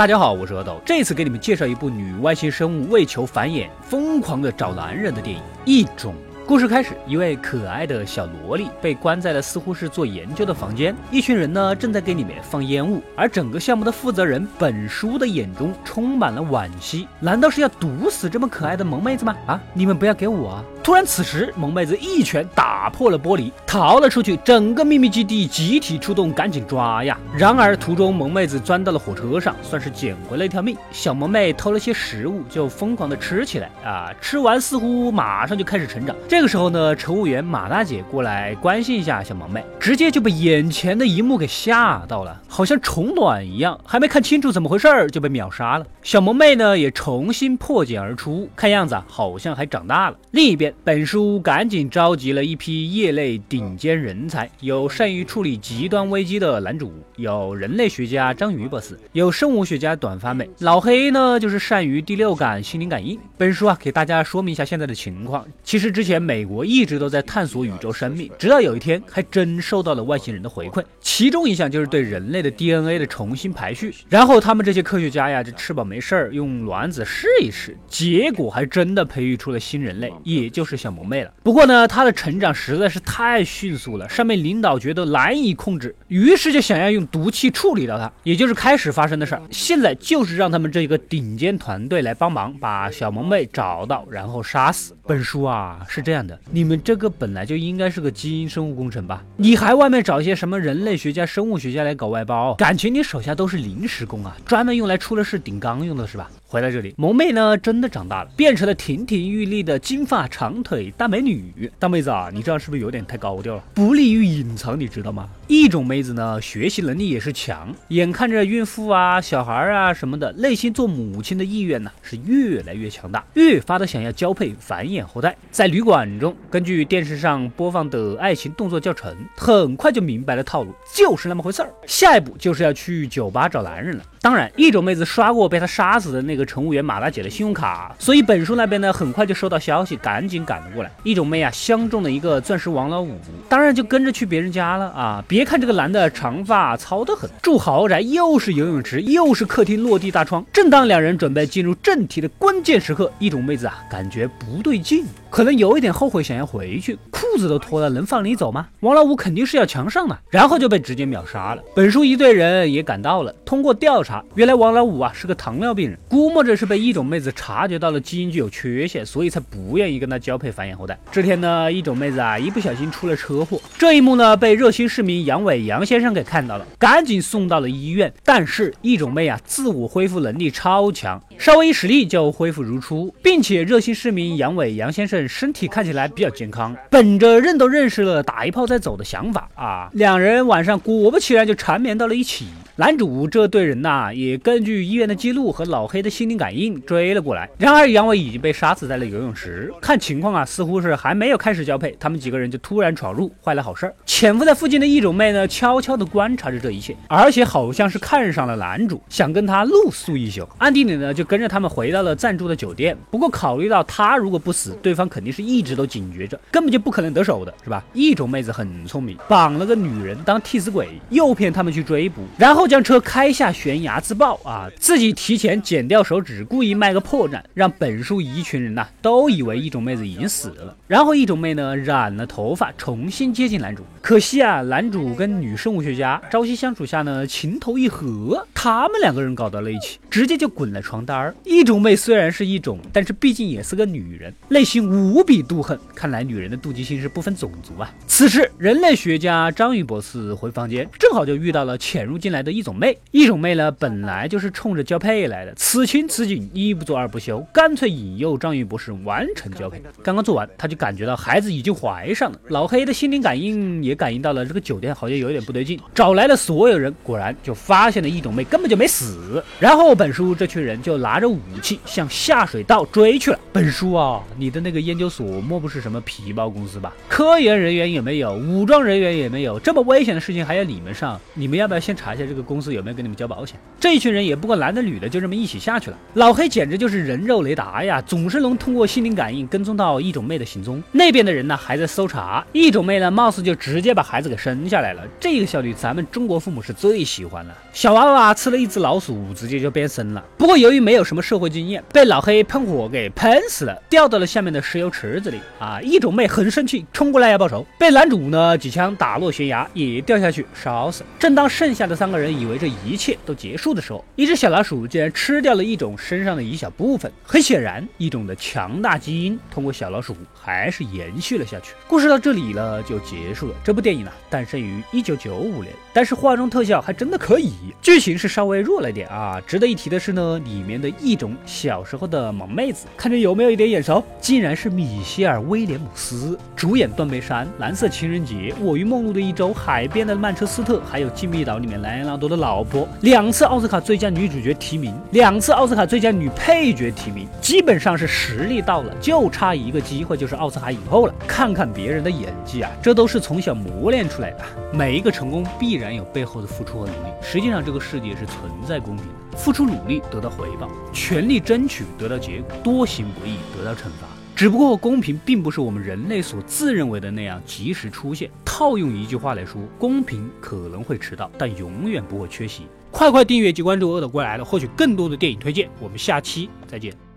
大家好，我是阿斗，这次给你们介绍一部女外星生物为求繁衍疯狂的找男人的电影《异种》。故事开始，一位可爱的小萝莉被关在了似乎是做研究的房间，一群人呢正在给里面放烟雾，而整个项目的负责人本书的眼中充满了惋惜，难道是要毒死这么可爱的萌妹子吗？啊，你们不要给我啊！突然，此时萌妹子一拳打破了玻璃，逃了出去。整个秘密基地集体出动，赶紧抓呀！然而途中，萌妹子钻到了火车上，算是捡回了一条命。小萌妹偷了些食物，就疯狂的吃起来啊！吃完似乎马上就开始成长。这个时候呢，乘务员马大姐过来关心一下小萌妹，直接就被眼前的一幕给吓到了，好像虫卵一样，还没看清楚怎么回事儿就被秒杀了。小萌妹呢也重新破茧而出，看样子好像还长大了。另一边。本书赶紧召集了一批业内顶尖人才，有善于处理极端危机的男主，有人类学家章鱼博士，有生物学家短发妹，老黑呢就是善于第六感、心灵感应。本书啊，给大家说明一下现在的情况。其实之前美国一直都在探索宇宙生命，直到有一天还真受到了外星人的回馈，其中一项就是对人类的 DNA 的重新排序。然后他们这些科学家呀，就吃饱没事儿用卵子试一试，结果还真的培育出了新人类，也就。就是小萌妹了，不过呢，她的成长实在是太迅速了，上面领导觉得难以控制，于是就想要用毒气处理掉她，也就是开始发生的事儿。现在就是让他们这个顶尖团队来帮忙，把小萌妹找到，然后杀死。本书啊是这样的，你们这个本来就应该是个基因生物工程吧？你还外面找一些什么人类学家、生物学家来搞外包？感情你手下都是临时工啊，专门用来出了事顶缸用的是吧？回来这里，萌妹呢真的长大了，变成了亭亭玉立的金发长腿大美女。大妹子啊，你这样是不是有点太高调了？不利于隐藏，你知道吗？一种妹子呢，学习能力也是强，眼看着孕妇啊、小孩啊什么的，内心做母亲的意愿呢是越来越强大，越发的想要交配繁衍后代。在旅馆中，根据电视上播放的爱情动作教程，很快就明白了套路，就是那么回事儿。下一步就是要去酒吧找男人了。当然，一种妹子刷过被他杀死的那个乘务员马大姐的信用卡，所以本书那边呢很快就收到消息，赶紧赶了过来。一种妹啊相中了一个钻石王老五，当然就跟着去别人家了啊！别看这个男的长发糙得很，住豪宅又是游泳池又是客厅落地大窗。正当两人准备进入正题的关键时刻，一种妹子啊感觉不对劲，可能有一点后悔，想要回去，裤子都脱了，能放你走吗？王老五肯定是要强上的，然后就被直接秒杀了。本书一队人也赶到了，通过调查。原来王老五啊是个糖尿病人，估摸着是被一种妹子察觉到了基因具有缺陷，所以才不愿意跟他交配繁衍后代。这天呢，一种妹子啊一不小心出了车祸，这一幕呢被热心市民杨伟杨先生给看到了，赶紧送到了医院。但是一种妹啊自我恢复能力超强，稍微一使力就恢复如初，并且热心市民杨伟杨先生身体看起来比较健康。本着认都认识了，打一炮再走的想法啊，两人晚上果不其然就缠绵到了一起。男主这队人呐，也根据医院的记录和老黑的心灵感应追了过来。然而杨伟已经被杀死在了游泳池，看情况啊，似乎是还没有开始交配，他们几个人就突然闯入，坏了好事儿。潜伏在附近的异种妹呢，悄悄地观察着这一切，而且好像是看上了男主，想跟他露宿一宿。暗地里呢，就跟着他们回到了暂住的酒店。不过考虑到他如果不死，对方肯定是一直都警觉着，根本就不可能得手的，是吧？一种妹子很聪明，绑了个女人当替死鬼，诱骗他们去追捕，然后。将车开下悬崖自爆啊！自己提前剪掉手指，故意卖个破绽，让本书一群人呐都以为一种妹子已经死了。然后一种妹呢染了头发，重新接近男主。可惜啊，男主跟女生物学家朝夕相处下呢，情投意合，他们两个人搞到了一起，直接就滚了床单儿。异种妹虽然是一种，但是毕竟也是个女人，内心无比妒恨。看来女人的妒忌心是不分种族啊！此时，人类学家章鱼博士回房间，正好就遇到了潜入进来的。一种妹，一种妹呢，本来就是冲着交配来的，此情此景，一不做二不休，干脆引诱章鱼博士完成交配。刚刚做完，他就感觉到孩子已经怀上了。老黑的心灵感应也也感应到了这个酒店好像有点不对劲，找来了所有人，果然就发现了一种妹根本就没死。然后本书这群人就拿着武器向下水道追去了。本书啊，你的那个研究所莫不是什么皮包公司吧？科研人员也没有，武装人员也没有，这么危险的事情还要你们上？你们要不要先查一下这个？公司有没有给你们交保险？这一群人也不管男的女的，就这么一起下去了。老黑简直就是人肉雷达呀，总是能通过心灵感应跟踪到异种妹的行踪。那边的人呢还在搜查，异种妹呢貌似就直直接把孩子给生下来了。这个效率咱们中国父母是最喜欢了。小娃娃吃了一只老鼠，直接就变身了。不过由于没有什么社会经验，被老黑喷火给喷死了，掉到了下面的石油池子里。啊，一种妹很生气，冲过来要报仇，被男主呢几枪打落悬崖，也掉下去烧死。正当剩下的三个人以为这一切都结束的时候，一只小老鼠竟然吃掉了一种身上的一小部分。很显然，一种的强大基因通过小老鼠还是延续了下去。故事到这里呢就结束了。这部电影呢诞生于一九九五年，但是化妆特效还真的可以，剧情是稍微弱了点啊。值得一提的是呢，里面的一种小时候的萌妹子，看着有没有一点眼熟？竟然是米歇尔·威廉姆斯，主演《断背山》《蓝色情人节》《我与梦露的一周》《海边的曼彻斯特》，还有《禁闭岛》里面莱昂纳多的老婆，两次奥斯卡最佳女主角提名，两次奥斯卡最佳女配角提名，基本上是实力到了，就差一个机会就是奥斯卡影后了。看看别人的演技啊，这都是从小磨练出来的。每一个成功必然有背后的付出和努力。实际上，这个世界是存在公平的，付出努力得到回报，全力争取得到结果，多行不义得到惩罚。只不过公平并不是我们人类所自认为的那样及时出现。套用一句话来说，公平可能会迟到，但永远不会缺席。快快订阅及关注“恶的归来了”，获取更多的电影推荐。我们下期再见。